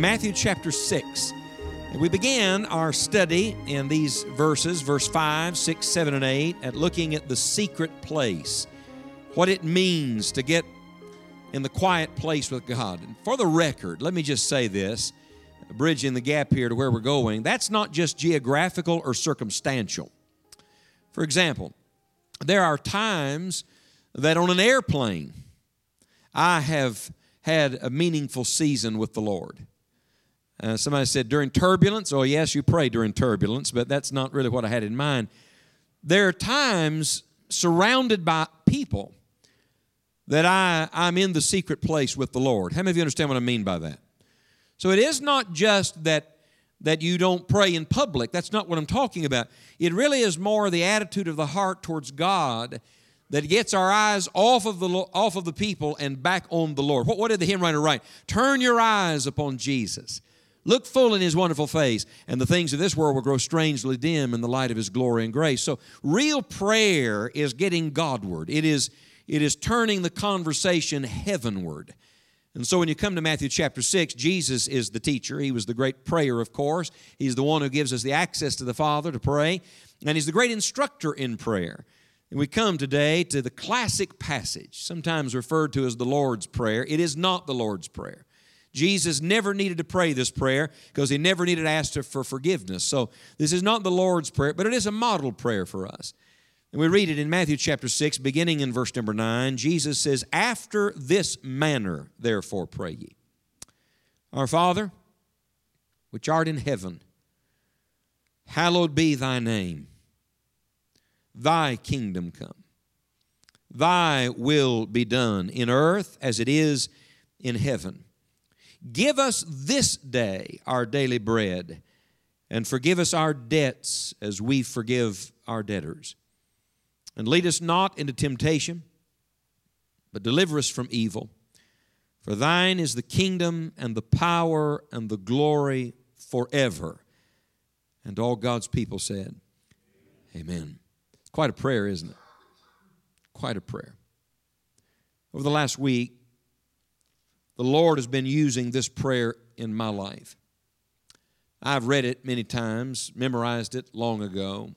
Matthew chapter 6. And we began our study in these verses, verse 5, 6, 7, and 8, at looking at the secret place, what it means to get in the quiet place with God. And for the record, let me just say this, bridging the gap here to where we're going, that's not just geographical or circumstantial. For example, there are times that on an airplane, I have had a meaningful season with the Lord. Uh, somebody said during turbulence. Oh, yes, you pray during turbulence, but that's not really what I had in mind. There are times surrounded by people that I, I'm in the secret place with the Lord. How many of you understand what I mean by that? So it is not just that that you don't pray in public. That's not what I'm talking about. It really is more the attitude of the heart towards God that gets our eyes off of the off of the people and back on the Lord. What, what did the hymn writer write? Turn your eyes upon Jesus. Look full in his wonderful face, and the things of this world will grow strangely dim in the light of his glory and grace. So, real prayer is getting Godward. It is, it is turning the conversation heavenward. And so, when you come to Matthew chapter 6, Jesus is the teacher. He was the great prayer, of course. He's the one who gives us the access to the Father to pray, and he's the great instructor in prayer. And we come today to the classic passage, sometimes referred to as the Lord's Prayer. It is not the Lord's Prayer. Jesus never needed to pray this prayer because he never needed to ask for forgiveness. So this is not the Lord's Prayer, but it is a model prayer for us. And we read it in Matthew chapter 6, beginning in verse number 9. Jesus says, After this manner, therefore, pray ye. Our Father, which art in heaven, hallowed be thy name. Thy kingdom come. Thy will be done in earth as it is in heaven. Give us this day our daily bread, and forgive us our debts as we forgive our debtors. And lead us not into temptation, but deliver us from evil. For thine is the kingdom and the power and the glory forever. And all God's people said, Amen. Quite a prayer, isn't it? Quite a prayer. Over the last week, the Lord has been using this prayer in my life. I've read it many times, memorized it long ago.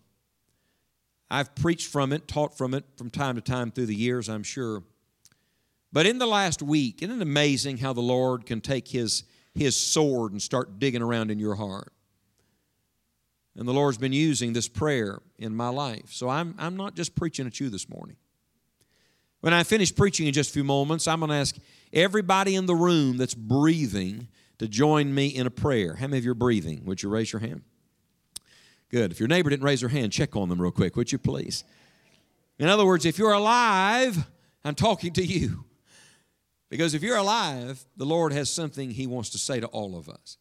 I've preached from it, taught from it from time to time through the years, I'm sure. But in the last week, isn't it amazing how the Lord can take his, his sword and start digging around in your heart? And the Lord's been using this prayer in my life. So I'm, I'm not just preaching at you this morning. When I finish preaching in just a few moments, I'm going to ask everybody in the room that's breathing to join me in a prayer. How many of you are breathing? Would you raise your hand? Good. If your neighbor didn't raise their hand, check on them real quick, would you please? In other words, if you're alive, I'm talking to you. Because if you're alive, the Lord has something He wants to say to all of us.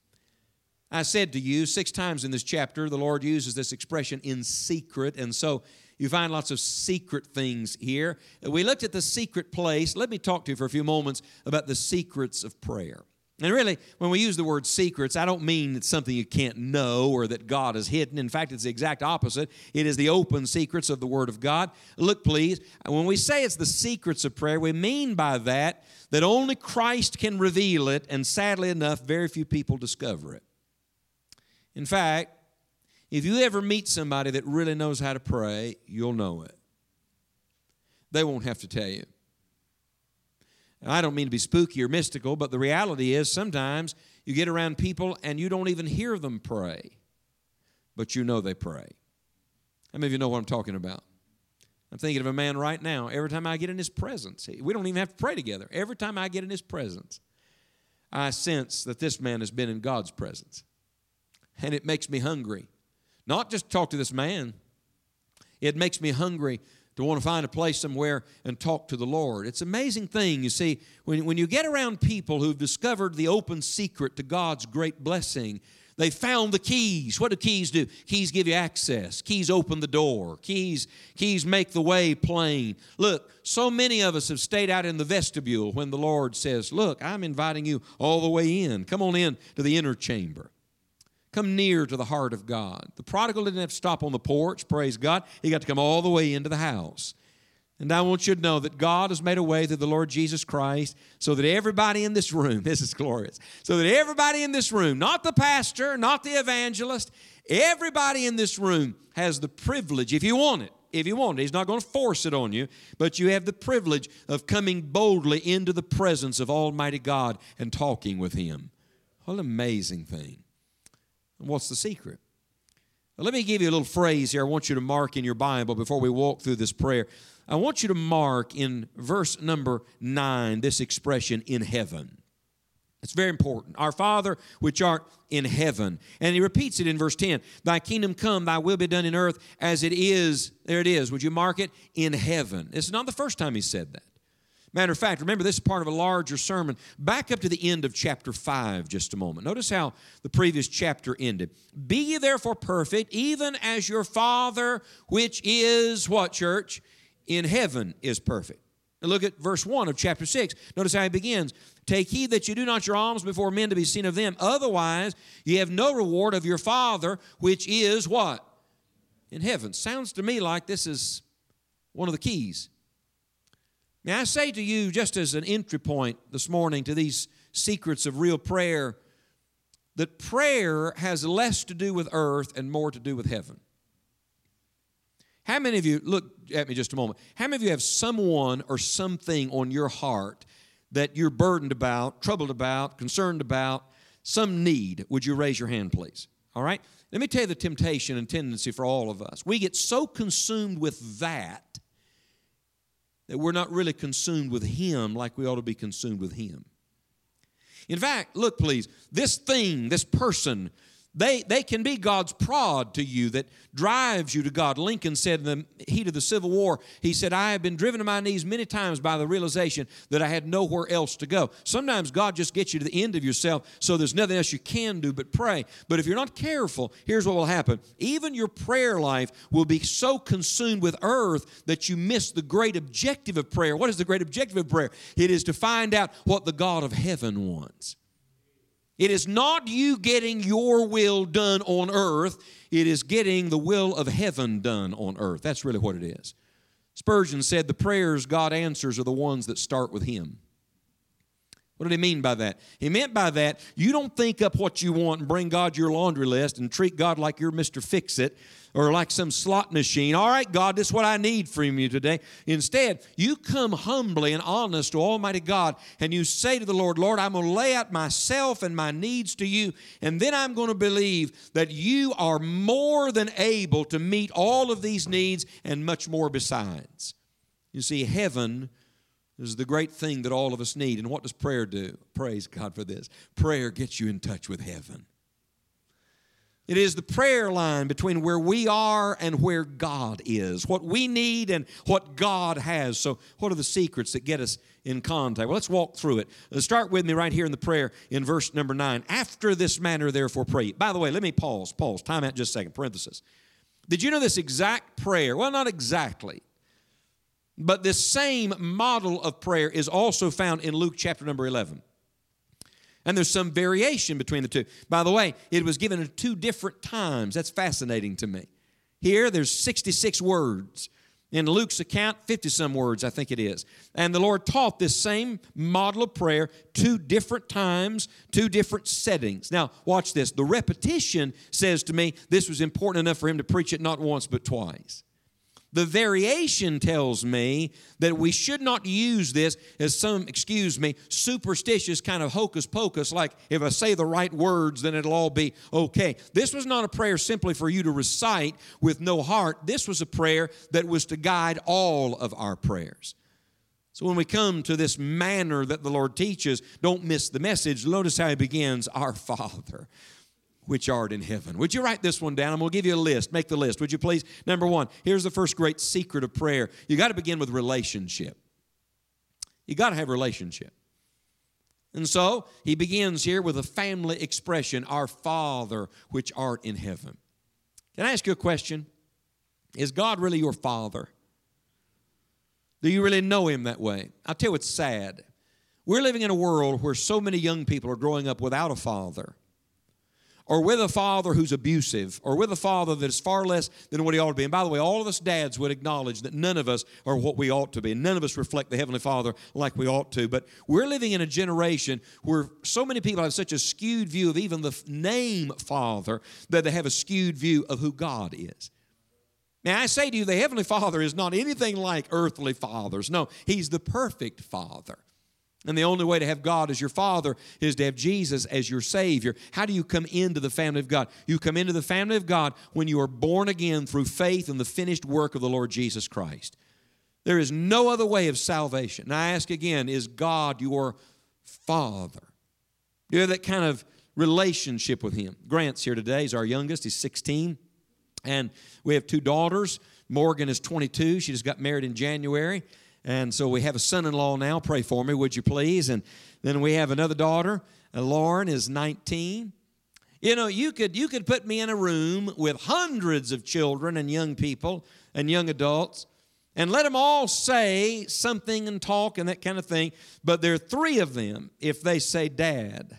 I said to you six times in this chapter, the Lord uses this expression in secret. And so you find lots of secret things here. We looked at the secret place. Let me talk to you for a few moments about the secrets of prayer. And really, when we use the word secrets, I don't mean it's something you can't know or that God has hidden. In fact, it's the exact opposite. It is the open secrets of the Word of God. Look, please, when we say it's the secrets of prayer, we mean by that that only Christ can reveal it, and sadly enough, very few people discover it. In fact, if you ever meet somebody that really knows how to pray, you'll know it. They won't have to tell you. I don't mean to be spooky or mystical, but the reality is sometimes you get around people and you don't even hear them pray, but you know they pray. How many of you know what I'm talking about? I'm thinking of a man right now. Every time I get in his presence, we don't even have to pray together. Every time I get in his presence, I sense that this man has been in God's presence. and it makes me hungry. Not just talk to this man, it makes me hungry to want to find a place somewhere and talk to the Lord. It's an amazing thing, you see, when, when you get around people who've discovered the open secret to God's great blessing, they found the keys. What do keys do? Keys give you access. Keys open the door. Keys, keys make the way plain. Look, so many of us have stayed out in the vestibule when the Lord says, Look, I'm inviting you all the way in. Come on in to the inner chamber. Come near to the heart of God. The prodigal didn't have to stop on the porch, praise God. He got to come all the way into the house. And I want you to know that God has made a way through the Lord Jesus Christ so that everybody in this room, this is glorious, so that everybody in this room, not the pastor, not the evangelist, everybody in this room has the privilege, if you want it, if you want it. He's not going to force it on you, but you have the privilege of coming boldly into the presence of Almighty God and talking with Him. What an amazing thing. What's the secret? Let me give you a little phrase here I want you to mark in your Bible before we walk through this prayer. I want you to mark in verse number nine this expression in heaven. It's very important. Our Father, which art in heaven. And he repeats it in verse 10 Thy kingdom come, thy will be done in earth as it is. There it is. Would you mark it? In heaven. It's not the first time he said that. Matter of fact, remember this is part of a larger sermon. Back up to the end of chapter 5 just a moment. Notice how the previous chapter ended. Be ye therefore perfect, even as your Father, which is what, church? In heaven is perfect. And look at verse 1 of chapter 6. Notice how he begins. Take heed that you do not your alms before men to be seen of them. Otherwise, ye have no reward of your Father, which is what? In heaven. Sounds to me like this is one of the keys May I say to you, just as an entry point this morning to these secrets of real prayer, that prayer has less to do with earth and more to do with heaven. How many of you, look at me just a moment, how many of you have someone or something on your heart that you're burdened about, troubled about, concerned about, some need? Would you raise your hand, please? All right? Let me tell you the temptation and tendency for all of us. We get so consumed with that that we're not really consumed with Him like we ought to be consumed with Him. In fact, look, please, this thing, this person, they, they can be God's prod to you that drives you to God. Lincoln said in the heat of the Civil War, he said, I have been driven to my knees many times by the realization that I had nowhere else to go. Sometimes God just gets you to the end of yourself so there's nothing else you can do but pray. But if you're not careful, here's what will happen. Even your prayer life will be so consumed with earth that you miss the great objective of prayer. What is the great objective of prayer? It is to find out what the God of heaven wants. It is not you getting your will done on earth, it is getting the will of heaven done on earth. That's really what it is. Spurgeon said the prayers God answers are the ones that start with Him. What did he mean by that? He meant by that, you don't think up what you want and bring God your laundry list and treat God like you're Mr. Fix It or like some slot machine. All right, God, this is what I need from you today. Instead, you come humbly and honest to Almighty God and you say to the Lord, Lord, I'm going to lay out myself and my needs to you, and then I'm going to believe that you are more than able to meet all of these needs and much more besides. You see, heaven this is the great thing that all of us need. And what does prayer do? Praise God for this. Prayer gets you in touch with heaven. It is the prayer line between where we are and where God is, what we need and what God has. So, what are the secrets that get us in contact? Well, let's walk through it. Let's start with me right here in the prayer in verse number nine. After this manner, therefore, pray. By the way, let me pause, pause, time out just a second, parenthesis. Did you know this exact prayer? Well, not exactly. But this same model of prayer is also found in Luke chapter number 11. And there's some variation between the two. By the way, it was given at two different times. That's fascinating to me. Here, there's 66 words. In Luke's account, 50 some words, I think it is. And the Lord taught this same model of prayer two different times, two different settings. Now, watch this. The repetition says to me this was important enough for him to preach it not once but twice. The variation tells me that we should not use this as some, excuse me, superstitious kind of hocus pocus, like if I say the right words, then it'll all be okay. This was not a prayer simply for you to recite with no heart. This was a prayer that was to guide all of our prayers. So when we come to this manner that the Lord teaches, don't miss the message. Notice how he begins Our Father. Which art in heaven. Would you write this one down? I'm going to give you a list. Make the list, would you please? Number one, here's the first great secret of prayer. You got to begin with relationship. You got to have relationship. And so he begins here with a family expression Our Father, which art in heaven. Can I ask you a question? Is God really your Father? Do you really know Him that way? I'll tell you what's sad. We're living in a world where so many young people are growing up without a father or with a father who's abusive, or with a father that is far less than what he ought to be. And by the way, all of us dads would acknowledge that none of us are what we ought to be. None of us reflect the Heavenly Father like we ought to. But we're living in a generation where so many people have such a skewed view of even the name Father that they have a skewed view of who God is. Now, I say to you, the Heavenly Father is not anything like earthly fathers. No, He's the perfect Father. And the only way to have God as your Father is to have Jesus as your Savior. How do you come into the family of God? You come into the family of God when you are born again through faith in the finished work of the Lord Jesus Christ. There is no other way of salvation. And I ask again, is God your Father? Do you have that kind of relationship with Him? Grant's here today. He's our youngest. He's 16. And we have two daughters. Morgan is 22. She just got married in January. And so we have a son in law now. Pray for me, would you please? And then we have another daughter. Uh, Lauren is 19. You know, you could, you could put me in a room with hundreds of children and young people and young adults and let them all say something and talk and that kind of thing. But there are three of them, if they say dad,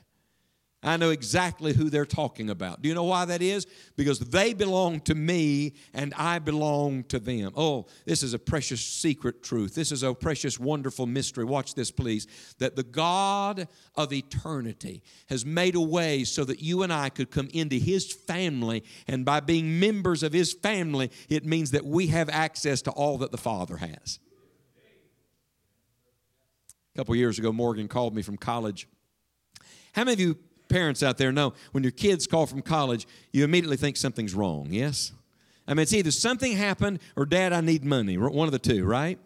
I know exactly who they're talking about. Do you know why that is? Because they belong to me and I belong to them. Oh, this is a precious secret truth. This is a precious, wonderful mystery. Watch this, please. That the God of eternity has made a way so that you and I could come into His family, and by being members of His family, it means that we have access to all that the Father has. A couple years ago, Morgan called me from college. How many of you parents out there know when your kids call from college, you immediately think something's wrong, yes? I mean, it's either something happened or, Dad, I need money. One of the two, right?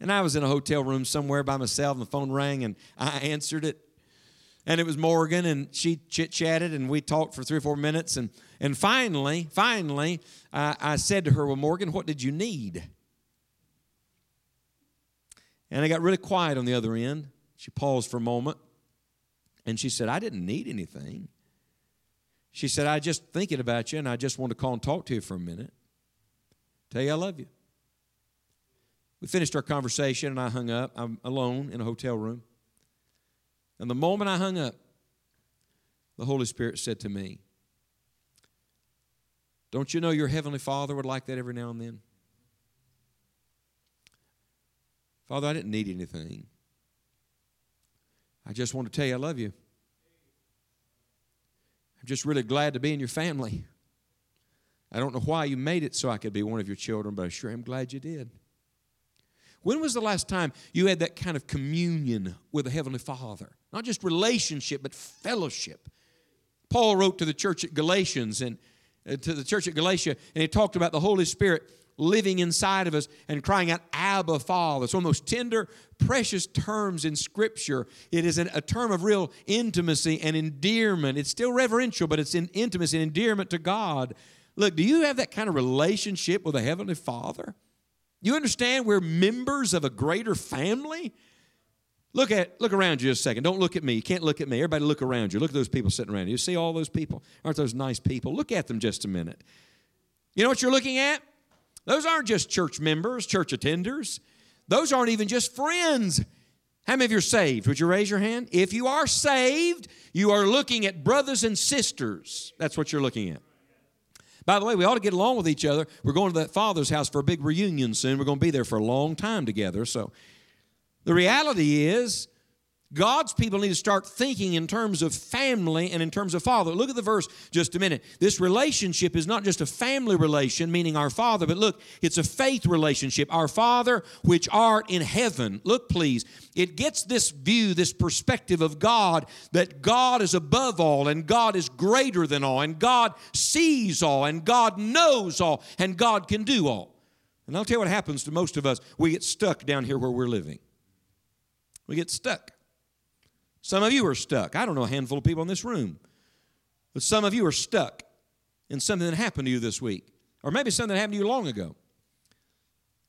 And I was in a hotel room somewhere by myself, and the phone rang, and I answered it. And it was Morgan, and she chit chatted, and we talked for three or four minutes. And, and finally, finally, I said to her, Well, Morgan, what did you need? And I got really quiet on the other end. She paused for a moment. And she said, I didn't need anything. She said, I just thinking about you and I just want to call and talk to you for a minute. Tell you I love you. We finished our conversation and I hung up. I'm alone in a hotel room. And the moment I hung up, the Holy Spirit said to me, Don't you know your Heavenly Father would like that every now and then? Father, I didn't need anything. I just want to tell you I love you. I'm just really glad to be in your family. I don't know why you made it so I could be one of your children, but I sure am glad you did. When was the last time you had that kind of communion with the Heavenly Father? Not just relationship, but fellowship. Paul wrote to the church at Galatians and uh, to the church at Galatia, and he talked about the Holy Spirit living inside of us and crying out, Abba, Father. It's one of the most tender, precious terms in Scripture. It is an, a term of real intimacy and endearment. It's still reverential, but it's in intimacy and endearment to God. Look, do you have that kind of relationship with a Heavenly Father? You understand we're members of a greater family? Look at look around you a second. Don't look at me. You can't look at me. Everybody look around you. Look at those people sitting around you. You see all those people? Aren't those nice people? Look at them just a minute. You know what you're looking at? Those aren't just church members, church attenders. Those aren't even just friends. How many of you are saved? Would you raise your hand? If you are saved, you are looking at brothers and sisters. That's what you're looking at. By the way, we ought to get along with each other. We're going to that father's house for a big reunion soon. We're going to be there for a long time together. So the reality is, God's people need to start thinking in terms of family and in terms of father. Look at the verse just a minute. This relationship is not just a family relation, meaning our father, but look, it's a faith relationship. Our Father which art in heaven. Look, please. It gets this view, this perspective of God that God is above all and God is greater than all and God sees all and God knows all and God can do all. And I'll tell you what happens to most of us. We get stuck down here where we're living. We get stuck. Some of you are stuck. I don't know a handful of people in this room But some of you are stuck in something that happened to you this week, or maybe something that happened to you long ago.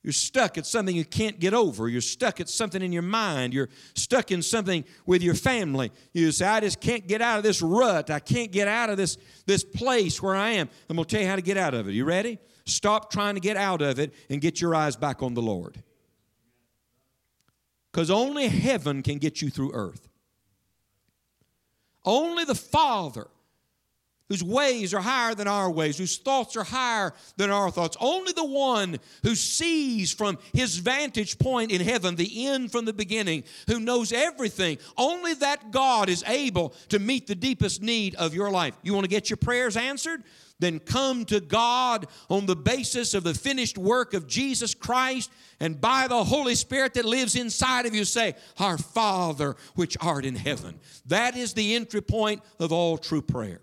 You're stuck at something you can't get over. You're stuck at something in your mind. You're stuck in something with your family. You say, I just can't get out of this rut. I can't get out of this, this place where I am. I'm going to tell you how to get out of it. You ready? Stop trying to get out of it and get your eyes back on the Lord. Because only heaven can get you through earth. Only the Father whose ways are higher than our ways, whose thoughts are higher than our thoughts. Only the one who sees from his vantage point in heaven the end from the beginning, who knows everything. Only that God is able to meet the deepest need of your life. You want to get your prayers answered? Then come to God on the basis of the finished work of Jesus Christ and by the Holy Spirit that lives inside of you say, Our Father which art in heaven. That is the entry point of all true prayer.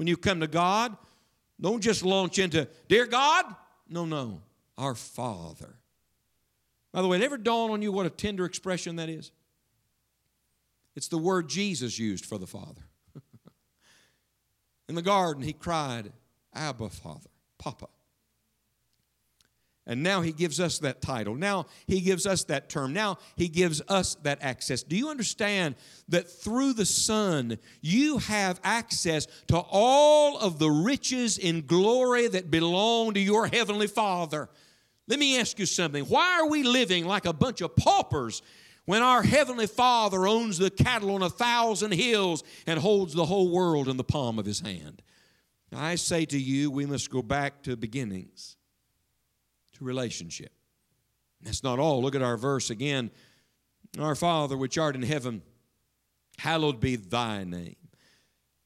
When you come to God, don't just launch into, Dear God. No, no, our Father. By the way, it ever dawn on you what a tender expression that is? It's the word Jesus used for the Father. In the garden, he cried, Abba, Father, Papa. And now he gives us that title. Now he gives us that term. Now he gives us that access. Do you understand that through the Son, you have access to all of the riches in glory that belong to your Heavenly Father? Let me ask you something. Why are we living like a bunch of paupers when our Heavenly Father owns the cattle on a thousand hills and holds the whole world in the palm of His hand? I say to you, we must go back to beginnings to relationship. That's not all. Look at our verse again. Our Father, which art in heaven, hallowed be thy name.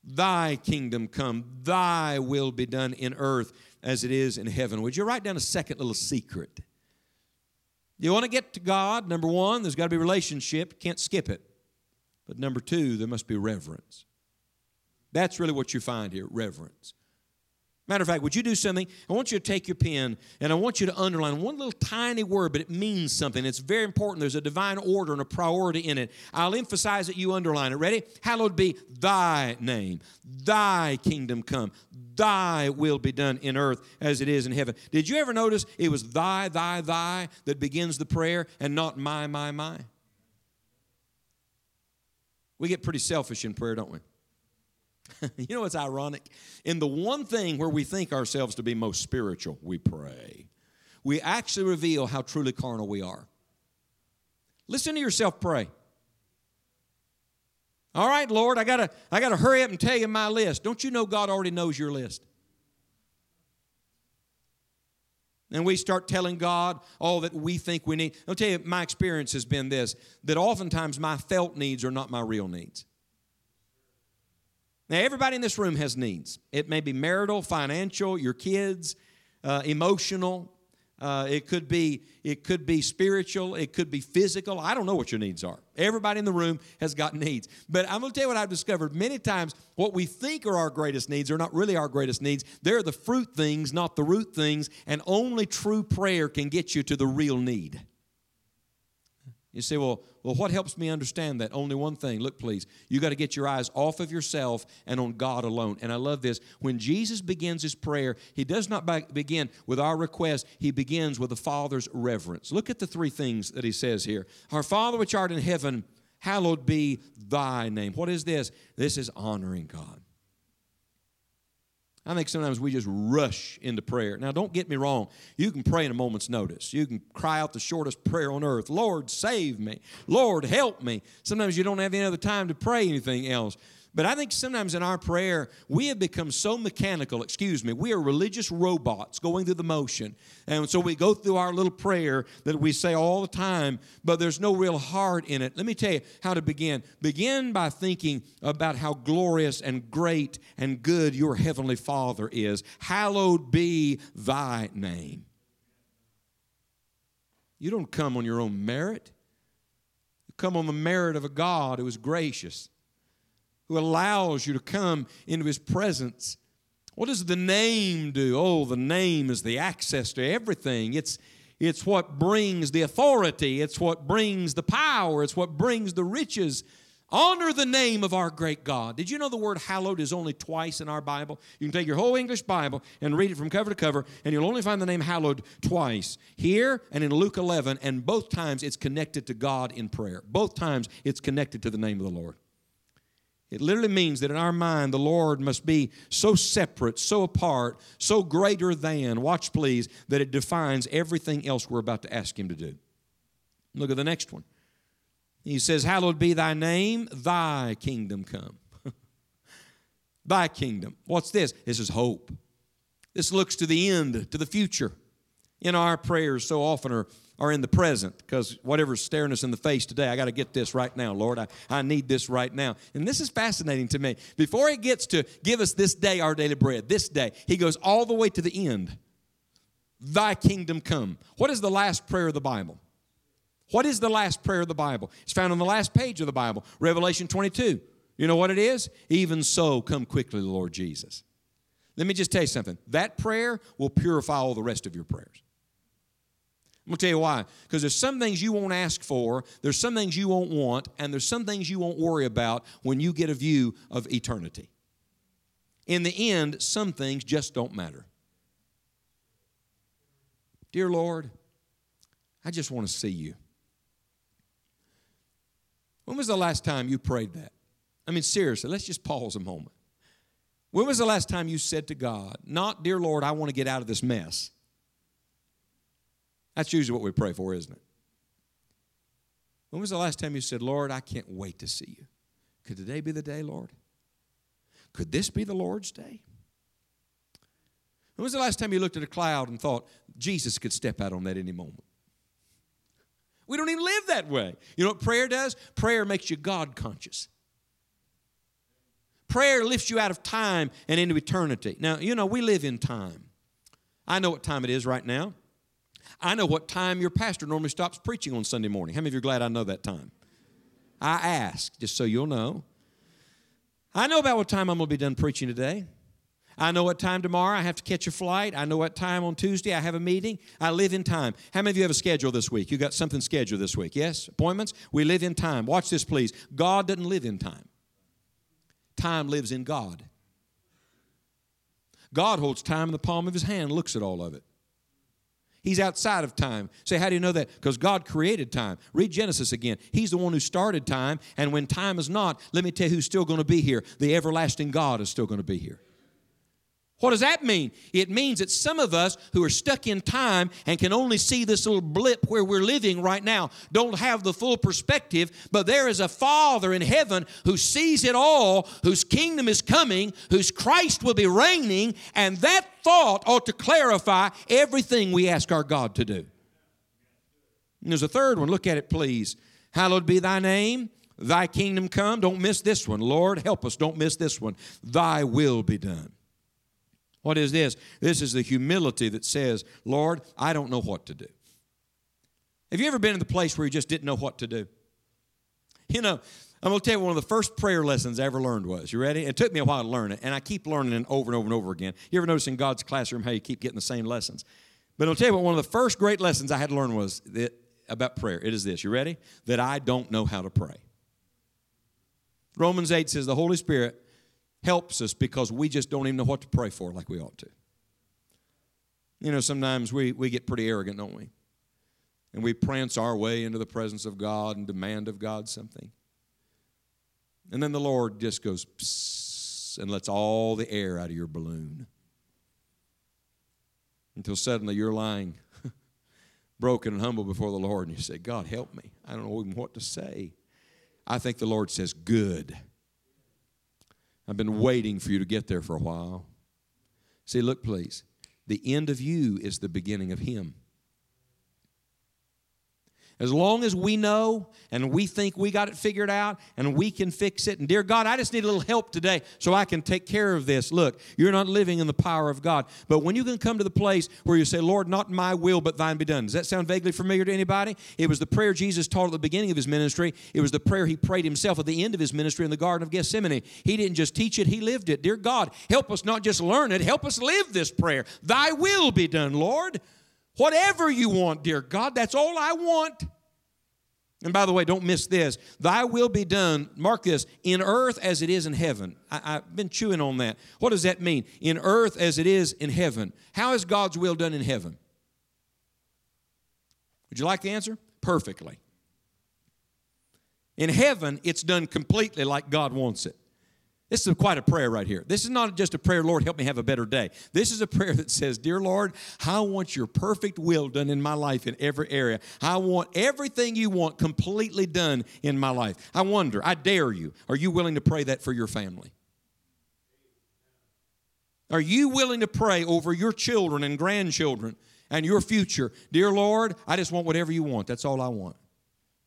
Thy kingdom come, thy will be done in earth as it is in heaven. Would you write down a second little secret? You want to get to God, number one, there's got to be relationship. Can't skip it. But number two, there must be reverence. That's really what you find here reverence. Matter of fact, would you do something? I want you to take your pen and I want you to underline one little tiny word, but it means something. It's very important. There's a divine order and a priority in it. I'll emphasize it, you underline it. Ready? Hallowed be thy name, thy kingdom come, thy will be done in earth as it is in heaven. Did you ever notice it was thy, thy, thy that begins the prayer and not my, my, my? We get pretty selfish in prayer, don't we? you know what's ironic? In the one thing where we think ourselves to be most spiritual, we pray. We actually reveal how truly carnal we are. Listen to yourself pray. All right, Lord, I gotta, I gotta hurry up and tell you my list. Don't you know God already knows your list? And we start telling God all that we think we need. I'll tell you, my experience has been this that oftentimes my felt needs are not my real needs. Now, everybody in this room has needs. It may be marital, financial, your kids, uh, emotional. Uh, it could be it could be spiritual. It could be physical. I don't know what your needs are. Everybody in the room has got needs. But I'm going to tell you what I've discovered. Many times, what we think are our greatest needs are not really our greatest needs. They're the fruit things, not the root things. And only true prayer can get you to the real need. You say, well, well, what helps me understand that? Only one thing. Look, please. You got to get your eyes off of yourself and on God alone. And I love this. When Jesus begins his prayer, he does not begin with our request, he begins with the Father's reverence. Look at the three things that he says here Our Father which art in heaven, hallowed be thy name. What is this? This is honoring God. I think sometimes we just rush into prayer. Now, don't get me wrong. You can pray in a moment's notice. You can cry out the shortest prayer on earth Lord, save me. Lord, help me. Sometimes you don't have any other time to pray anything else. But I think sometimes in our prayer, we have become so mechanical, excuse me, we are religious robots going through the motion. And so we go through our little prayer that we say all the time, but there's no real heart in it. Let me tell you how to begin. Begin by thinking about how glorious and great and good your Heavenly Father is. Hallowed be thy name. You don't come on your own merit. You come on the merit of a God who is gracious who allows you to come into his presence. What does the name do? Oh, the name is the access to everything. It's, it's what brings the authority, it's what brings the power, it's what brings the riches Honor the name of our great God. Did you know the word hallowed is only twice in our Bible? You can take your whole English Bible and read it from cover to cover, and you'll only find the name hallowed twice here and in Luke 11, and both times it's connected to God in prayer. Both times it's connected to the name of the Lord. It literally means that in our mind, the Lord must be so separate, so apart, so greater than, watch please, that it defines everything else we're about to ask Him to do. Look at the next one. He says, Hallowed be thy name, thy kingdom come. thy kingdom. What's this? This is hope. This looks to the end, to the future. In our prayers, so often are, are in the present because whatever's staring us in the face today, I got to get this right now, Lord. I, I need this right now. And this is fascinating to me. Before he gets to give us this day our daily bread, this day, he goes all the way to the end. Thy kingdom come. What is the last prayer of the Bible? What is the last prayer of the Bible? It's found on the last page of the Bible, Revelation 22. You know what it is? Even so, come quickly, Lord Jesus. Let me just tell you something. That prayer will purify all the rest of your prayers. I'm going to tell you why. Because there's some things you won't ask for, there's some things you won't want, and there's some things you won't worry about when you get a view of eternity. In the end, some things just don't matter. Dear Lord, I just want to see you. When was the last time you prayed that? I mean, seriously, let's just pause a moment. When was the last time you said to God, Not, dear Lord, I want to get out of this mess? That's usually what we pray for, isn't it? When was the last time you said, Lord, I can't wait to see you? Could today be the day, Lord? Could this be the Lord's day? When was the last time you looked at a cloud and thought, Jesus could step out on that any moment? We don't even live that way. You know what prayer does? Prayer makes you God conscious. Prayer lifts you out of time and into eternity. Now, you know, we live in time. I know what time it is right now. I know what time your pastor normally stops preaching on Sunday morning. How many of you are glad I know that time? I ask, just so you'll know. I know about what time I'm going to be done preaching today. I know what time tomorrow I have to catch a flight. I know what time on Tuesday I have a meeting. I live in time. How many of you have a schedule this week? You got something scheduled this week? Yes? Appointments? We live in time. Watch this, please. God doesn't live in time, time lives in God. God holds time in the palm of his hand, looks at all of it. He's outside of time. Say, how do you know that? Because God created time. Read Genesis again. He's the one who started time, and when time is not, let me tell you who's still going to be here. The everlasting God is still going to be here. What does that mean? It means that some of us who are stuck in time and can only see this little blip where we're living right now don't have the full perspective, but there is a Father in heaven who sees it all, whose kingdom is coming, whose Christ will be reigning, and that thought ought to clarify everything we ask our God to do. And there's a third one. Look at it, please. Hallowed be thy name. Thy kingdom come. Don't miss this one. Lord, help us. Don't miss this one. Thy will be done. What is this? This is the humility that says, Lord, I don't know what to do. Have you ever been in the place where you just didn't know what to do? You know, I'm going to tell you one of the first prayer lessons I ever learned was. You ready? It took me a while to learn it, and I keep learning it over and over and over again. You ever notice in God's classroom how you keep getting the same lessons? But I'll tell you what, one of the first great lessons I had to learn was that, about prayer. It is this. You ready? That I don't know how to pray. Romans 8 says the Holy Spirit helps us because we just don't even know what to pray for like we ought to. You know, sometimes we, we get pretty arrogant, don't we? And we prance our way into the presence of God and demand of God something. And then the Lord just goes Psst, and lets all the air out of your balloon until suddenly you're lying broken and humble before the Lord and you say, God, help me. I don't know even what to say. I think the Lord says, Good. I've been waiting for you to get there for a while. See, look, please. The end of you is the beginning of Him. As long as we know and we think we got it figured out and we can fix it, and dear God, I just need a little help today so I can take care of this. Look, you're not living in the power of God. But when you can come to the place where you say, Lord, not my will, but thine be done. Does that sound vaguely familiar to anybody? It was the prayer Jesus taught at the beginning of his ministry. It was the prayer he prayed himself at the end of his ministry in the Garden of Gethsemane. He didn't just teach it, he lived it. Dear God, help us not just learn it, help us live this prayer. Thy will be done, Lord. Whatever you want, dear God, that's all I want. And by the way, don't miss this. Thy will be done, mark this, in earth as it is in heaven. I, have been chewing on that. What does that mean? In earth as it is in heaven. How is God's will done in heaven? Would you like the answer? Perfectly. In heaven, it's done completely like God wants it. This is quite a prayer right here. This is not just a prayer, Lord, help me have a better day. This is a prayer that says, Dear Lord, I want your perfect will done in my life in every area. I want everything you want completely done in my life. I wonder, I dare you, are you willing to pray that for your family? Are you willing to pray over your children and grandchildren and your future? Dear Lord, I just want whatever you want. That's all I want.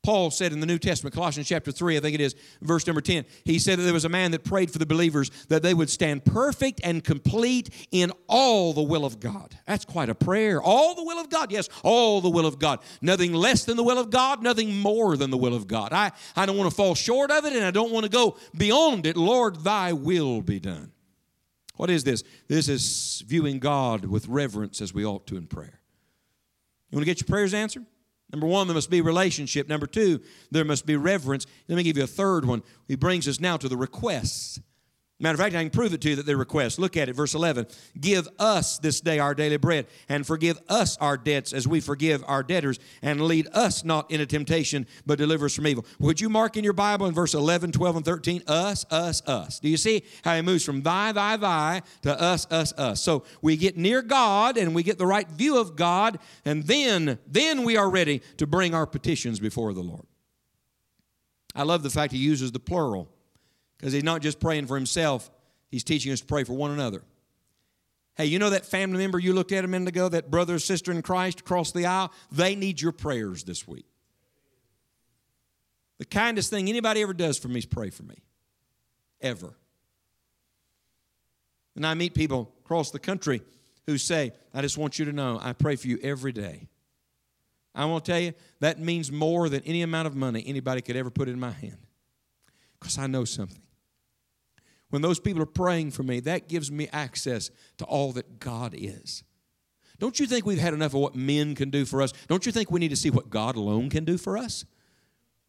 Paul said in the New Testament, Colossians chapter 3, I think it is, verse number 10, he said that there was a man that prayed for the believers that they would stand perfect and complete in all the will of God. That's quite a prayer. All the will of God. Yes, all the will of God. Nothing less than the will of God, nothing more than the will of God. I, I don't want to fall short of it and I don't want to go beyond it. Lord, thy will be done. What is this? This is viewing God with reverence as we ought to in prayer. You want to get your prayers answered? Number one, there must be relationship. Number two, there must be reverence. Let me give you a third one. He brings us now to the requests. Matter of fact, I can prove it to you that they request. Look at it, verse 11. Give us this day our daily bread, and forgive us our debts as we forgive our debtors, and lead us not into temptation, but deliver us from evil. Would you mark in your Bible in verse 11, 12, and 13? Us, us, us. Do you see how he moves from thy, thy, thy to us, us, us? So we get near God and we get the right view of God, and then, then we are ready to bring our petitions before the Lord. I love the fact he uses the plural. Because he's not just praying for himself, he's teaching us to pray for one another. Hey, you know that family member you looked at a minute ago, that brother or sister in Christ across the aisle? They need your prayers this week. The kindest thing anybody ever does for me is pray for me. Ever. And I meet people across the country who say, I just want you to know, I pray for you every day. I want to tell you, that means more than any amount of money anybody could ever put in my hand. Because I know something. When those people are praying for me, that gives me access to all that God is. Don't you think we've had enough of what men can do for us? Don't you think we need to see what God alone can do for us?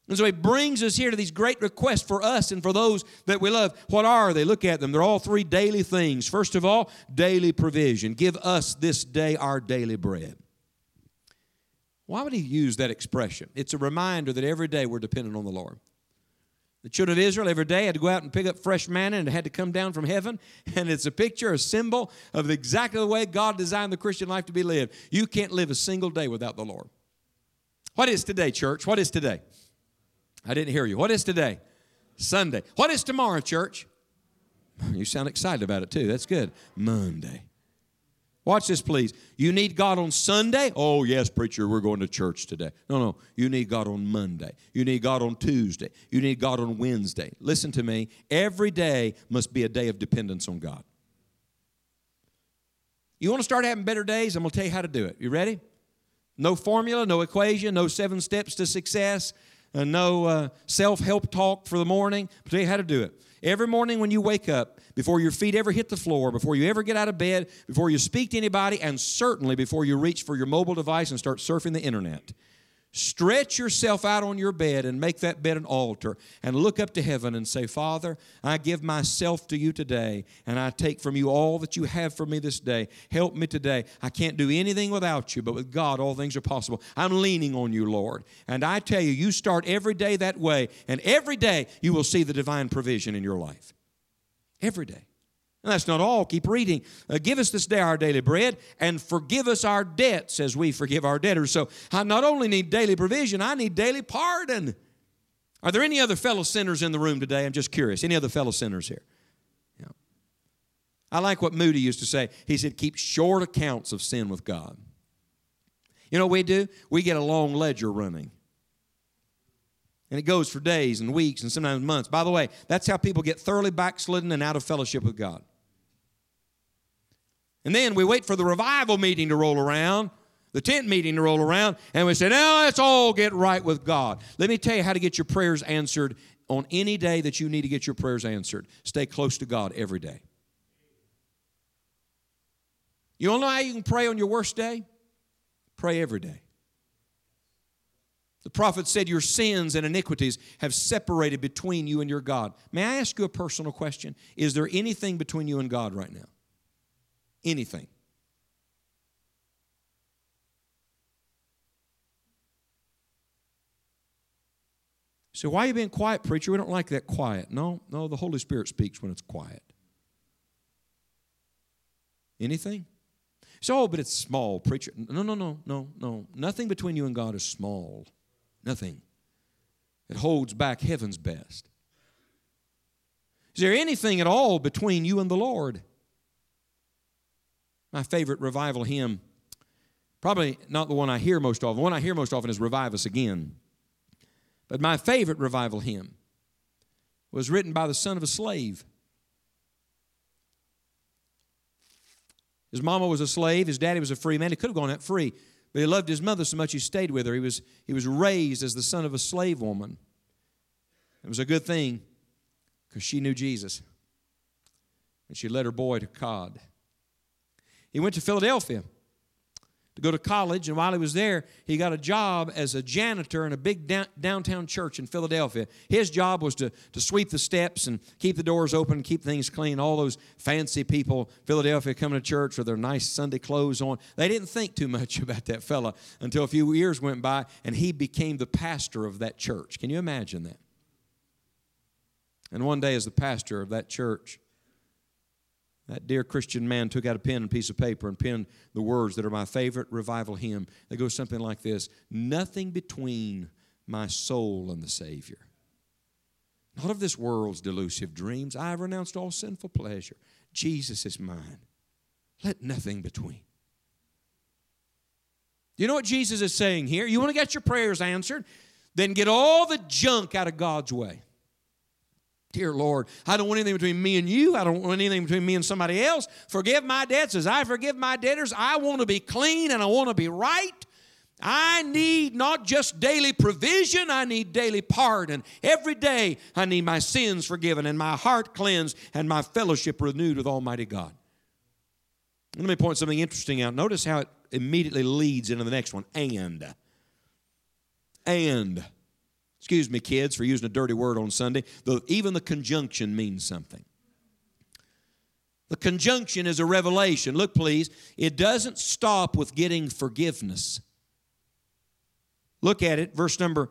And so he brings us here to these great requests for us and for those that we love. What are they? Look at them. They're all three daily things. First of all, daily provision. Give us this day our daily bread. Why would he use that expression? It's a reminder that every day we're dependent on the Lord. The children of Israel every day had to go out and pick up fresh manna and it had to come down from heaven. And it's a picture, a symbol of exactly the way God designed the Christian life to be lived. You can't live a single day without the Lord. What is today, church? What is today? I didn't hear you. What is today? Sunday. What is tomorrow, church? You sound excited about it too. That's good. Monday. Watch this, please. You need God on Sunday? Oh, yes, preacher, we're going to church today. No, no. You need God on Monday. You need God on Tuesday. You need God on Wednesday. Listen to me. Every day must be a day of dependence on God. You want to start having better days? I'm going to tell you how to do it. You ready? No formula, no equation, no seven steps to success, no uh, self help talk for the morning. I'll tell you how to do it. Every morning when you wake up, before your feet ever hit the floor, before you ever get out of bed, before you speak to anybody, and certainly before you reach for your mobile device and start surfing the internet, Stretch yourself out on your bed and make that bed an altar and look up to heaven and say, Father, I give myself to you today and I take from you all that you have for me this day. Help me today. I can't do anything without you, but with God, all things are possible. I'm leaning on you, Lord. And I tell you, you start every day that way, and every day you will see the divine provision in your life. Every day. And that's not all. Keep reading. Uh, give us this day our daily bread and forgive us our debts as we forgive our debtors. So I not only need daily provision, I need daily pardon. Are there any other fellow sinners in the room today? I'm just curious. Any other fellow sinners here? Yeah. I like what Moody used to say. He said, keep short accounts of sin with God. You know what we do? We get a long ledger running. And it goes for days and weeks and sometimes months. By the way, that's how people get thoroughly backslidden and out of fellowship with God. And then we wait for the revival meeting to roll around, the tent meeting to roll around, and we say, now let's all get right with God. Let me tell you how to get your prayers answered on any day that you need to get your prayers answered. Stay close to God every day. You to know how you can pray on your worst day? Pray every day. The prophet said, Your sins and iniquities have separated between you and your God. May I ask you a personal question? Is there anything between you and God right now? Anything? So, why are you being quiet, preacher? We don't like that quiet. No, no, the Holy Spirit speaks when it's quiet. Anything? So, oh, but it's small, preacher. No, no, no, no, no. Nothing between you and God is small. Nothing. It holds back heaven's best. Is there anything at all between you and the Lord? My favorite revival hymn, probably not the one I hear most often. The one I hear most often is Revive Us Again. But my favorite revival hymn was written by the son of a slave. His mama was a slave, his daddy was a free man. He could have gone out free, but he loved his mother so much he stayed with her. He was, he was raised as the son of a slave woman. It was a good thing because she knew Jesus. And she led her boy to God. He went to Philadelphia to go to college, and while he was there, he got a job as a janitor in a big down, downtown church in Philadelphia. His job was to, to sweep the steps and keep the doors open, keep things clean. All those fancy people, Philadelphia, coming to church with their nice Sunday clothes on. They didn't think too much about that fella until a few years went by, and he became the pastor of that church. Can you imagine that? And one day, as the pastor of that church, that dear Christian man took out a pen and a piece of paper and penned the words that are my favorite revival hymn. They go something like this Nothing between my soul and the Savior. Not of this world's delusive dreams. I have renounced all sinful pleasure. Jesus is mine. Let nothing between. You know what Jesus is saying here? You want to get your prayers answered? Then get all the junk out of God's way. Dear Lord, I don't want anything between me and you. I don't want anything between me and somebody else. Forgive my debts as I forgive my debtors. I want to be clean and I want to be right. I need not just daily provision, I need daily pardon. Every day I need my sins forgiven and my heart cleansed and my fellowship renewed with Almighty God. Let me point something interesting out. Notice how it immediately leads into the next one and. And. Excuse me, kids, for using a dirty word on Sunday. The, even the conjunction means something. The conjunction is a revelation. Look, please, it doesn't stop with getting forgiveness. Look at it, verse number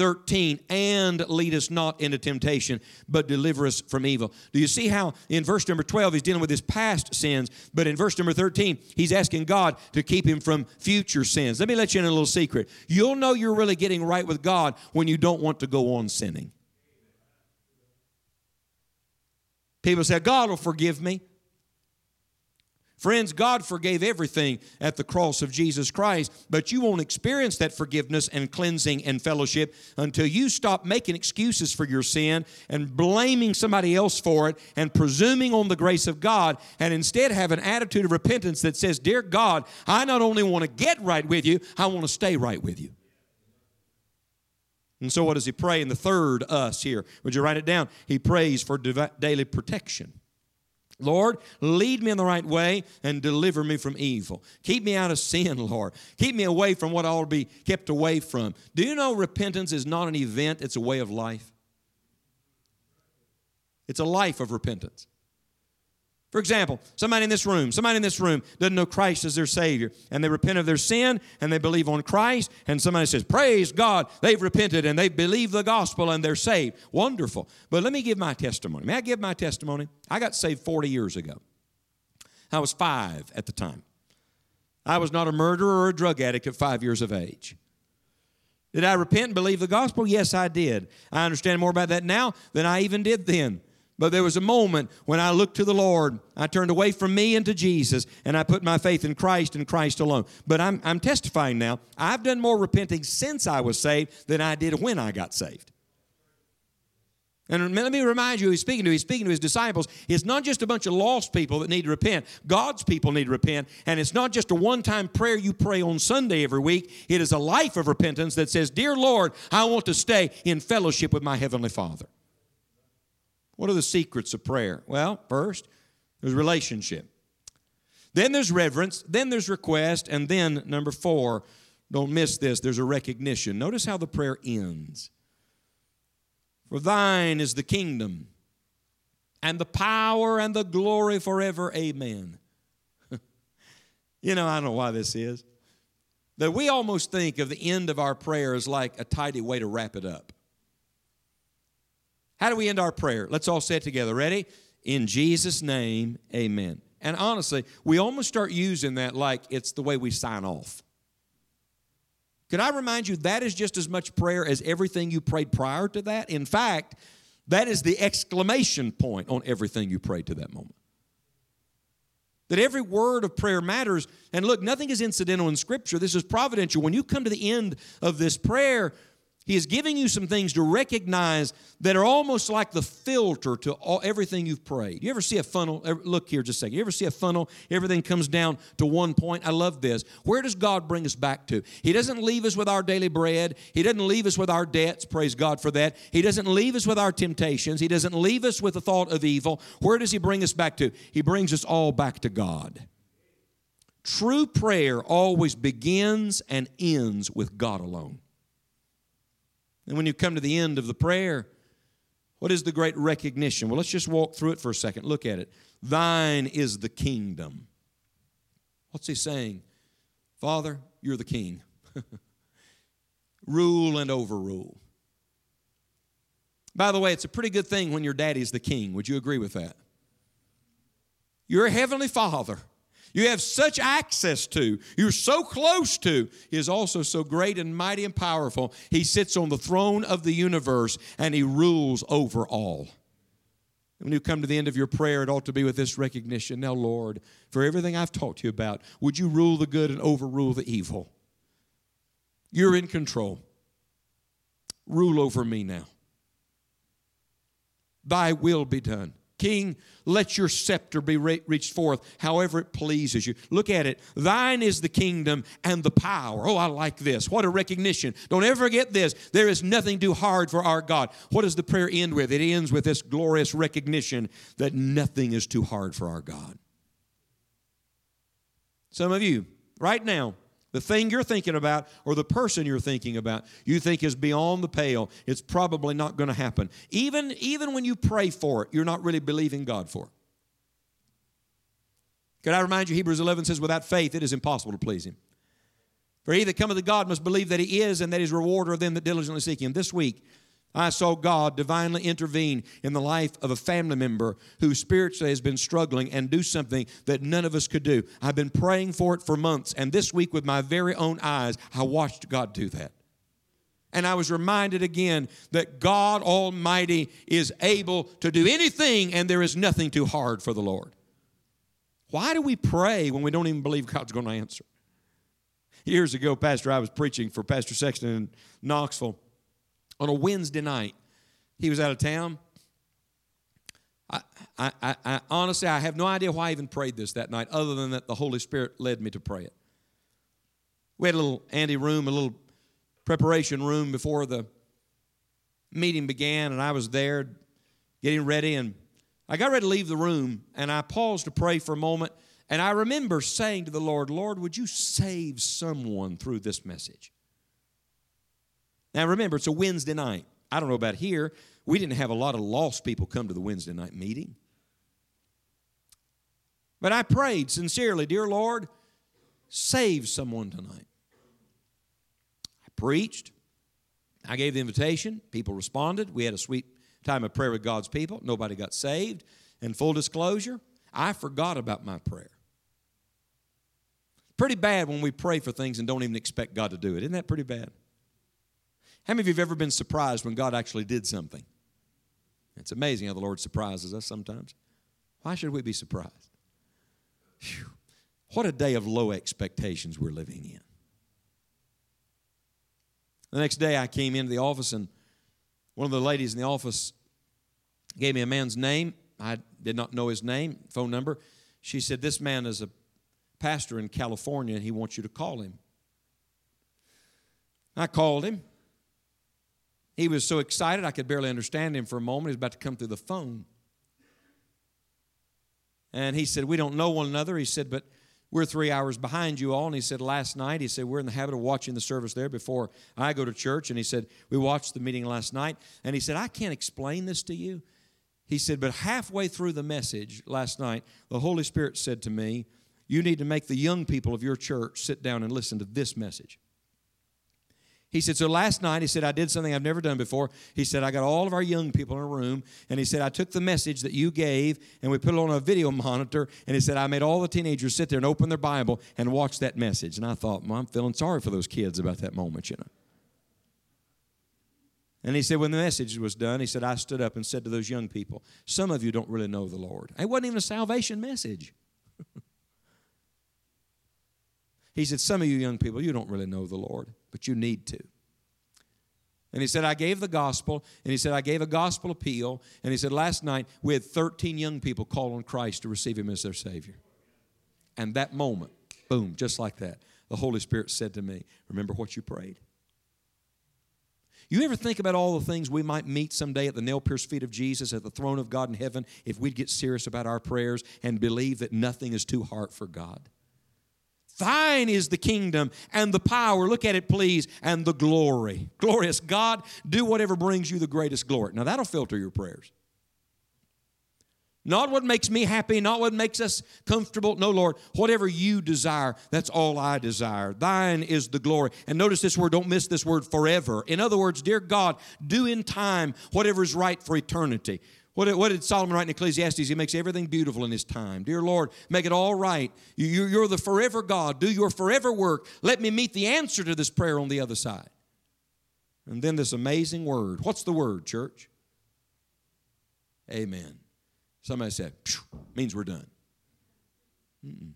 13, and lead us not into temptation, but deliver us from evil. Do you see how in verse number 12 he's dealing with his past sins, but in verse number 13 he's asking God to keep him from future sins? Let me let you in a little secret. You'll know you're really getting right with God when you don't want to go on sinning. People say, God will forgive me. Friends, God forgave everything at the cross of Jesus Christ, but you won't experience that forgiveness and cleansing and fellowship until you stop making excuses for your sin and blaming somebody else for it and presuming on the grace of God and instead have an attitude of repentance that says, Dear God, I not only want to get right with you, I want to stay right with you. And so, what does he pray in the third us here? Would you write it down? He prays for daily protection. Lord, lead me in the right way and deliver me from evil. Keep me out of sin, Lord. Keep me away from what I ought to be kept away from. Do you know repentance is not an event, it's a way of life? It's a life of repentance. For example, somebody in this room, somebody in this room doesn't know Christ as their Savior, and they repent of their sin and they believe on Christ, and somebody says, Praise God, they've repented and they believe the gospel and they're saved. Wonderful. But let me give my testimony. May I give my testimony? I got saved 40 years ago. I was five at the time. I was not a murderer or a drug addict at five years of age. Did I repent and believe the gospel? Yes, I did. I understand more about that now than I even did then. But there was a moment when I looked to the Lord. I turned away from me into Jesus and I put my faith in Christ and Christ alone. But I'm, I'm testifying now. I've done more repenting since I was saved than I did when I got saved. And let me remind you, he's speaking to he's speaking to his disciples. It's not just a bunch of lost people that need to repent. God's people need to repent, and it's not just a one-time prayer you pray on Sunday every week. It is a life of repentance that says, "Dear Lord, I want to stay in fellowship with my heavenly Father." What are the secrets of prayer? Well, first, there's relationship. Then there's reverence. Then there's request. And then, number four, Don't miss this. There's a recognition. Notice how the prayer ends. For thine is the kingdom and the power and the glory forever. Amen. you know, I don't know why this is. That we almost think of the end of our prayer as like a tidy way to wrap it up. How do we end our prayer? Let's all say it together. Ready? In Jesus' name, amen. And honestly, we almost start using that like it's the way we sign off. Can I remind you that is just as much prayer as everything you prayed prior to that? In fact, that is the exclamation point on everything you prayed to that moment. That every word of prayer matters. And look, nothing is incidental in Scripture. This is providential. When you come to the end of this prayer, he is giving you some things to recognize that are almost like the filter to all, everything you've prayed. You ever see a funnel? Look here just a second. You ever see a funnel? Everything comes down to one point. I love this. Where does God bring us back to? He doesn't leave us with our daily bread. He doesn't leave us with our debts. Praise God for that. He doesn't leave us with our temptations. He doesn't leave us with the thought of evil. Where does He bring us back to? He brings us all back to God. True prayer always begins and ends with God alone. And when you come to the end of the prayer, what is the great recognition? Well, let's just walk through it for a second. Look at it. Thine is the kingdom. What's he saying? Father, you're the king. Rule and overrule. By the way, it's a pretty good thing when your daddy's the king. Would you agree with that? Your heavenly father you have such access to, you're so close to, He is also so great and mighty and powerful. He sits on the throne of the universe and He rules over all. When you come to the end of your prayer, it ought to be with this recognition Now, Lord, for everything I've talked to you about, would you rule the good and overrule the evil? You're in control. Rule over me now. Thy will be done. King, let your scepter be re- reached forth however it pleases you. Look at it. Thine is the kingdom and the power. Oh, I like this. What a recognition. Don't ever forget this. There is nothing too hard for our God. What does the prayer end with? It ends with this glorious recognition that nothing is too hard for our God. Some of you, right now, the thing you're thinking about or the person you're thinking about you think is beyond the pale. It's probably not going to happen. Even even when you pray for it you're not really believing god for it. Could i remind you hebrews 11 says without faith it is impossible to please him. For he that cometh to god must believe that he is and that he's rewarder of them that diligently seek him. This week I saw God divinely intervene in the life of a family member who spiritually has been struggling and do something that none of us could do. I've been praying for it for months, and this week, with my very own eyes, I watched God do that. And I was reminded again that God Almighty is able to do anything, and there is nothing too hard for the Lord. Why do we pray when we don't even believe God's going to answer? Years ago, Pastor, I was preaching for Pastor Sexton in Knoxville on a Wednesday night. He was out of town. I, I, I, I, honestly, I have no idea why I even prayed this that night, other than that the Holy Spirit led me to pray it. We had a little ante room, a little preparation room before the meeting began, and I was there getting ready, and I got ready to leave the room, and I paused to pray for a moment, and I remember saying to the Lord, Lord, would you save someone through this message? Now remember, it's a Wednesday night. I don't know about here. We didn't have a lot of lost people come to the Wednesday night meeting. But I prayed sincerely, Dear Lord, save someone tonight. I preached. I gave the invitation. People responded. We had a sweet time of prayer with God's people. Nobody got saved. And full disclosure, I forgot about my prayer. Pretty bad when we pray for things and don't even expect God to do it. Isn't that pretty bad? How many of you have ever been surprised when God actually did something? It's amazing how the Lord surprises us sometimes. Why should we be surprised? Whew. What a day of low expectations we're living in. The next day I came into the office and one of the ladies in the office gave me a man's name. I did not know his name, phone number. She said, This man is a pastor in California and he wants you to call him. I called him. He was so excited I could barely understand him for a moment. He was about to come through the phone. And he said, We don't know one another. He said, But we're three hours behind you all. And he said, last night, he said, we're in the habit of watching the service there before I go to church. And he said, we watched the meeting last night. And he said, I can't explain this to you. He said, but halfway through the message last night, the Holy Spirit said to me, you need to make the young people of your church sit down and listen to this message. He said, So last night, he said, I did something I've never done before. He said, I got all of our young people in a room, and he said, I took the message that you gave and we put it on a video monitor, and he said, I made all the teenagers sit there and open their Bible and watch that message. And I thought, well, I'm feeling sorry for those kids about that moment, you know. And he said, when the message was done, he said, I stood up and said to those young people, Some of you don't really know the Lord. It wasn't even a salvation message. he said, Some of you young people, you don't really know the Lord but you need to. And he said, I gave the gospel, and he said, I gave a gospel appeal, and he said, last night we had 13 young people call on Christ to receive him as their Savior. And that moment, boom, just like that, the Holy Spirit said to me, Remember what you prayed. You ever think about all the things we might meet someday at the nail pierced feet of Jesus at the throne of God in heaven if we'd get serious about our prayers and believe that nothing is too hard for God? Thine is the kingdom and the power. Look at it, please, and the glory. Glorious God, do whatever brings you the greatest glory. Now, that'll filter your prayers. Not what makes me happy, not what makes us comfortable. No, Lord, whatever you desire, that's all I desire. Thine is the glory. And notice this word, don't miss this word forever. In other words, dear God, do in time whatever is right for eternity. What did, what did, Solomon write in Ecclesiastes? He makes everything beautiful in his time. Dear Lord, make it all right. You, you're the forever God. Do your forever work. Let me meet the answer to this prayer on the other side. And then this amazing word. What's the word, church? Amen. Somebody said, means we're done. Mm-mm.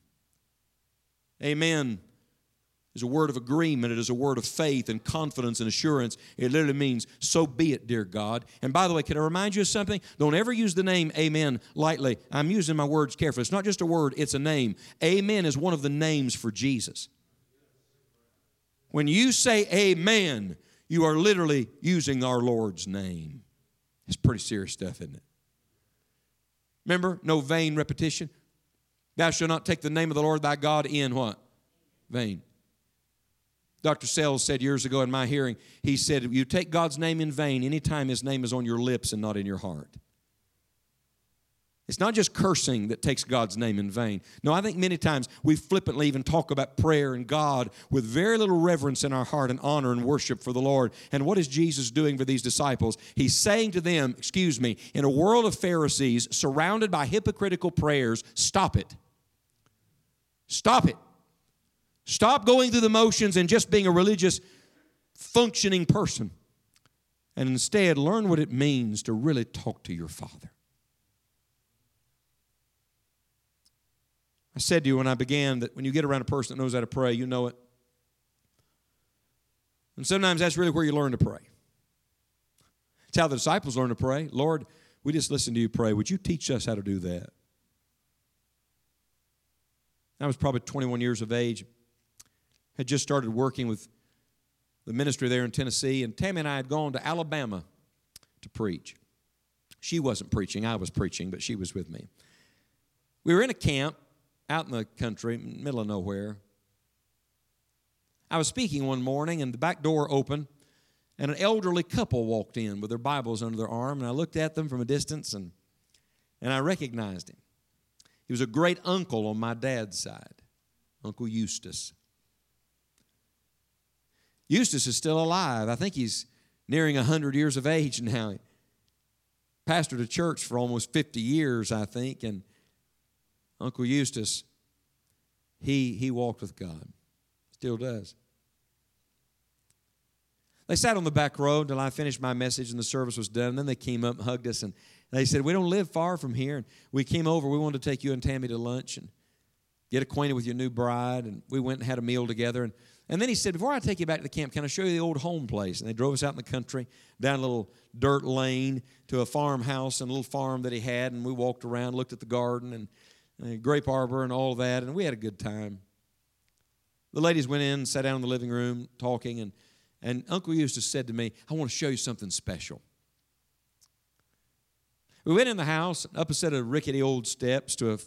Amen is a word of agreement. It is a word of faith and confidence and assurance. It literally means, so be it, dear God. And by the way, can I remind you of something? Don't ever use the name amen lightly. I'm using my words carefully. It's not just a word, it's a name. Amen is one of the names for Jesus. When you say amen, you are literally using our Lord's name. It's pretty serious stuff, isn't it? Remember, no vain repetition. Thou shalt not take the name of the Lord thy God in what? Vain. Dr. Sells said years ago in my hearing, he said, You take God's name in vain anytime his name is on your lips and not in your heart. It's not just cursing that takes God's name in vain. No, I think many times we flippantly even talk about prayer and God with very little reverence in our heart and honor and worship for the Lord. And what is Jesus doing for these disciples? He's saying to them, excuse me, in a world of Pharisees surrounded by hypocritical prayers, stop it. Stop it. Stop going through the motions and just being a religious, functioning person. And instead, learn what it means to really talk to your Father. I said to you when I began that when you get around a person that knows how to pray, you know it. And sometimes that's really where you learn to pray. It's how the disciples learn to pray. Lord, we just listen to you pray. Would you teach us how to do that? I was probably 21 years of age had just started working with the ministry there in Tennessee, and Tammy and I had gone to Alabama to preach. She wasn't preaching, I was preaching, but she was with me. We were in a camp out in the country, middle of nowhere. I was speaking one morning, and the back door opened, and an elderly couple walked in with their Bibles under their arm, and I looked at them from a distance, and, and I recognized him. He was a great uncle on my dad's side, Uncle Eustace. Eustace is still alive. I think he's nearing 100 years of age now. Pastored a church for almost 50 years, I think, and Uncle Eustace, he, he walked with God. Still does. They sat on the back row until I finished my message and the service was done. And then they came up and hugged us and they said, We don't live far from here. And we came over. We wanted to take you and Tammy to lunch and get acquainted with your new bride. And we went and had a meal together. And and then he said, Before I take you back to the camp, can I show you the old home place? And they drove us out in the country, down a little dirt lane to a farmhouse and a little farm that he had. And we walked around, looked at the garden and, and grape arbor and all that. And we had a good time. The ladies went in, sat down in the living room talking. And, and Uncle Eustace said to me, I want to show you something special. We went in the house, up a set of rickety old steps to a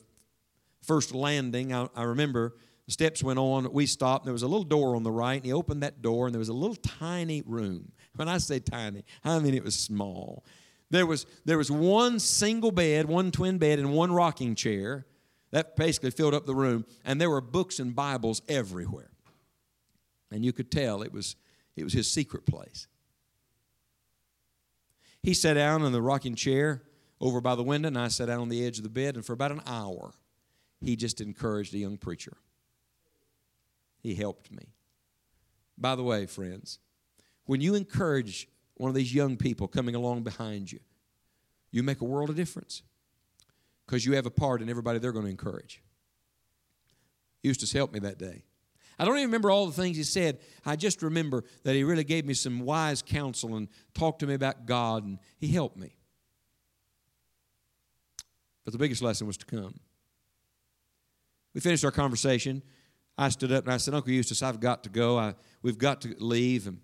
first landing, I, I remember steps went on, we stopped, there was a little door on the right, and he opened that door, and there was a little tiny room. When I say tiny, I mean it was small. There was, there was one single bed, one twin bed, and one rocking chair. That basically filled up the room, and there were books and Bibles everywhere. And you could tell it was, it was his secret place. He sat down in the rocking chair over by the window, and I sat down on the edge of the bed, and for about an hour, he just encouraged a young preacher. He helped me. By the way, friends, when you encourage one of these young people coming along behind you, you make a world of difference because you have a part in everybody they're going to encourage. Eustace helped me that day. I don't even remember all the things he said. I just remember that he really gave me some wise counsel and talked to me about God, and he helped me. But the biggest lesson was to come. We finished our conversation. I stood up and I said, Uncle Eustace, I've got to go. I, we've got to leave. And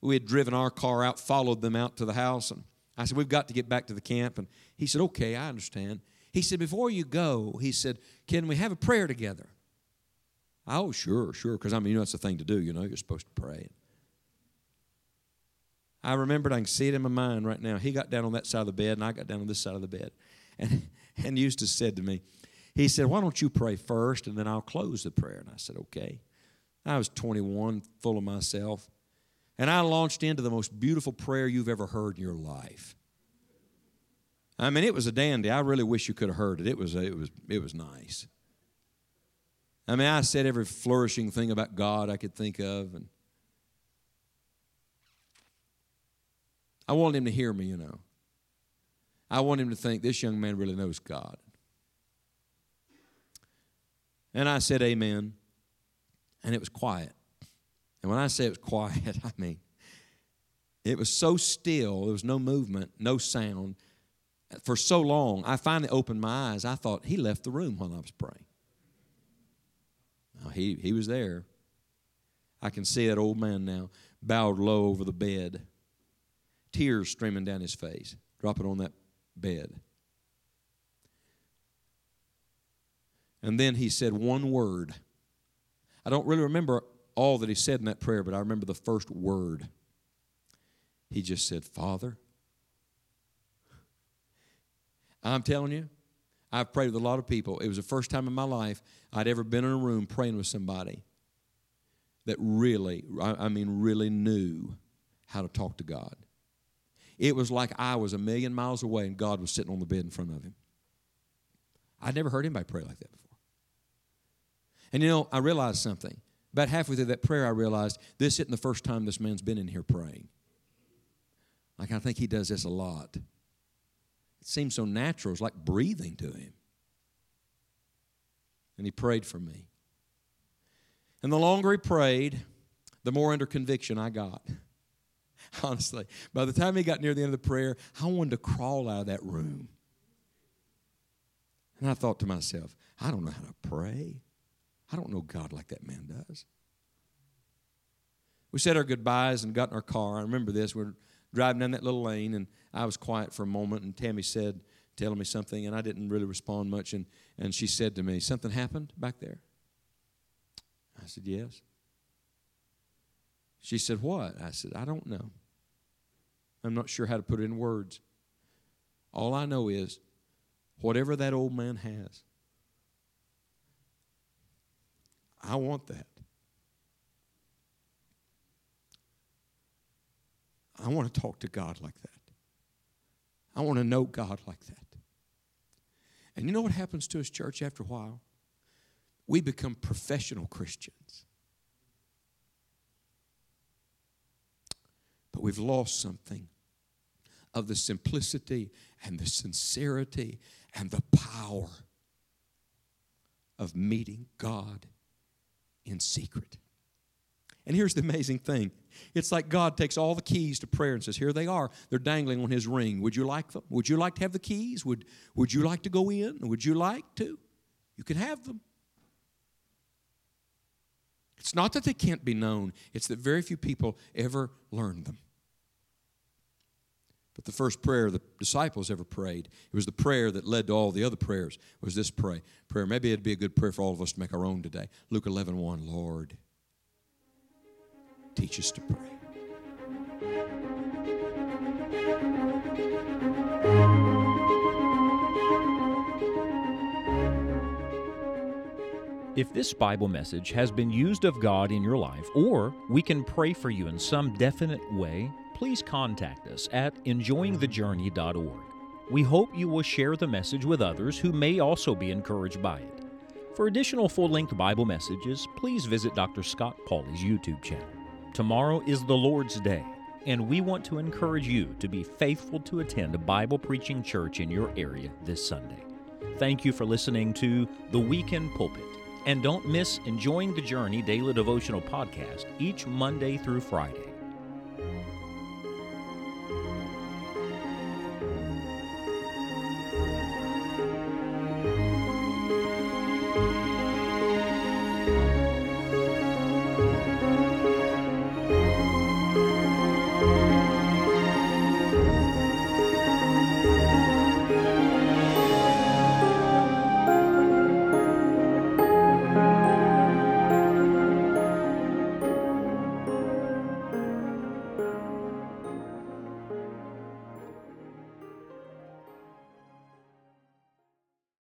we had driven our car out, followed them out to the house. And I said, We've got to get back to the camp. And he said, Okay, I understand. He said, Before you go, he said, Can we have a prayer together? Oh, sure, sure. Because I mean, you know, it's the thing to do. You know, you're supposed to pray. I remembered, I can see it in my mind right now. He got down on that side of the bed, and I got down on this side of the bed. And, and Eustace said to me, he said, Why don't you pray first, and then I'll close the prayer? And I said, Okay. I was 21, full of myself. And I launched into the most beautiful prayer you've ever heard in your life. I mean, it was a dandy. I really wish you could have heard it. It was, it was, it was nice. I mean, I said every flourishing thing about God I could think of. And I wanted him to hear me, you know. I wanted him to think this young man really knows God. And I said, Amen. And it was quiet. And when I say it was quiet, I mean, it was so still, there was no movement, no sound. For so long, I finally opened my eyes. I thought he left the room while I was praying. Now, he, he was there. I can see that old man now, bowed low over the bed, tears streaming down his face, dropping on that bed. And then he said one word. I don't really remember all that he said in that prayer, but I remember the first word. He just said, Father. I'm telling you, I've prayed with a lot of people. It was the first time in my life I'd ever been in a room praying with somebody that really, I mean, really knew how to talk to God. It was like I was a million miles away and God was sitting on the bed in front of him. I'd never heard anybody pray like that before. And you know, I realized something. About halfway through that prayer, I realized this isn't the first time this man's been in here praying. Like, I think he does this a lot. It seems so natural. It's like breathing to him. And he prayed for me. And the longer he prayed, the more under conviction I got. Honestly, by the time he got near the end of the prayer, I wanted to crawl out of that room. And I thought to myself, I don't know how to pray. I don't know God like that man does. We said our goodbyes and got in our car. I remember this. We're driving down that little lane, and I was quiet for a moment, and Tammy said, telling me something, and I didn't really respond much. And, and she said to me, Something happened back there? I said, Yes. She said, What? I said, I don't know. I'm not sure how to put it in words. All I know is whatever that old man has, I want that. I want to talk to God like that. I want to know God like that. And you know what happens to us, church, after a while? We become professional Christians. But we've lost something of the simplicity and the sincerity and the power of meeting God in secret. And here's the amazing thing it's like God takes all the keys to prayer and says, Here they are. They're dangling on his ring. Would you like them? Would you like to have the keys? Would, would you like to go in? Would you like to? You can have them. It's not that they can't be known, it's that very few people ever learn them. But the first prayer the disciples ever prayed, it was the prayer that led to all the other prayers, was this pray, prayer. Maybe it'd be a good prayer for all of us to make our own today. Luke 11, 1, Lord, teach us to pray. If this Bible message has been used of God in your life, or we can pray for you in some definite way, please contact us at enjoyingthejourney.org. We hope you will share the message with others who may also be encouraged by it. For additional full length Bible messages, please visit Dr. Scott Pauley's YouTube channel. Tomorrow is the Lord's Day, and we want to encourage you to be faithful to attend a Bible preaching church in your area this Sunday. Thank you for listening to The Weekend Pulpit. And don't miss Enjoying the Journey Daily Devotional Podcast each Monday through Friday.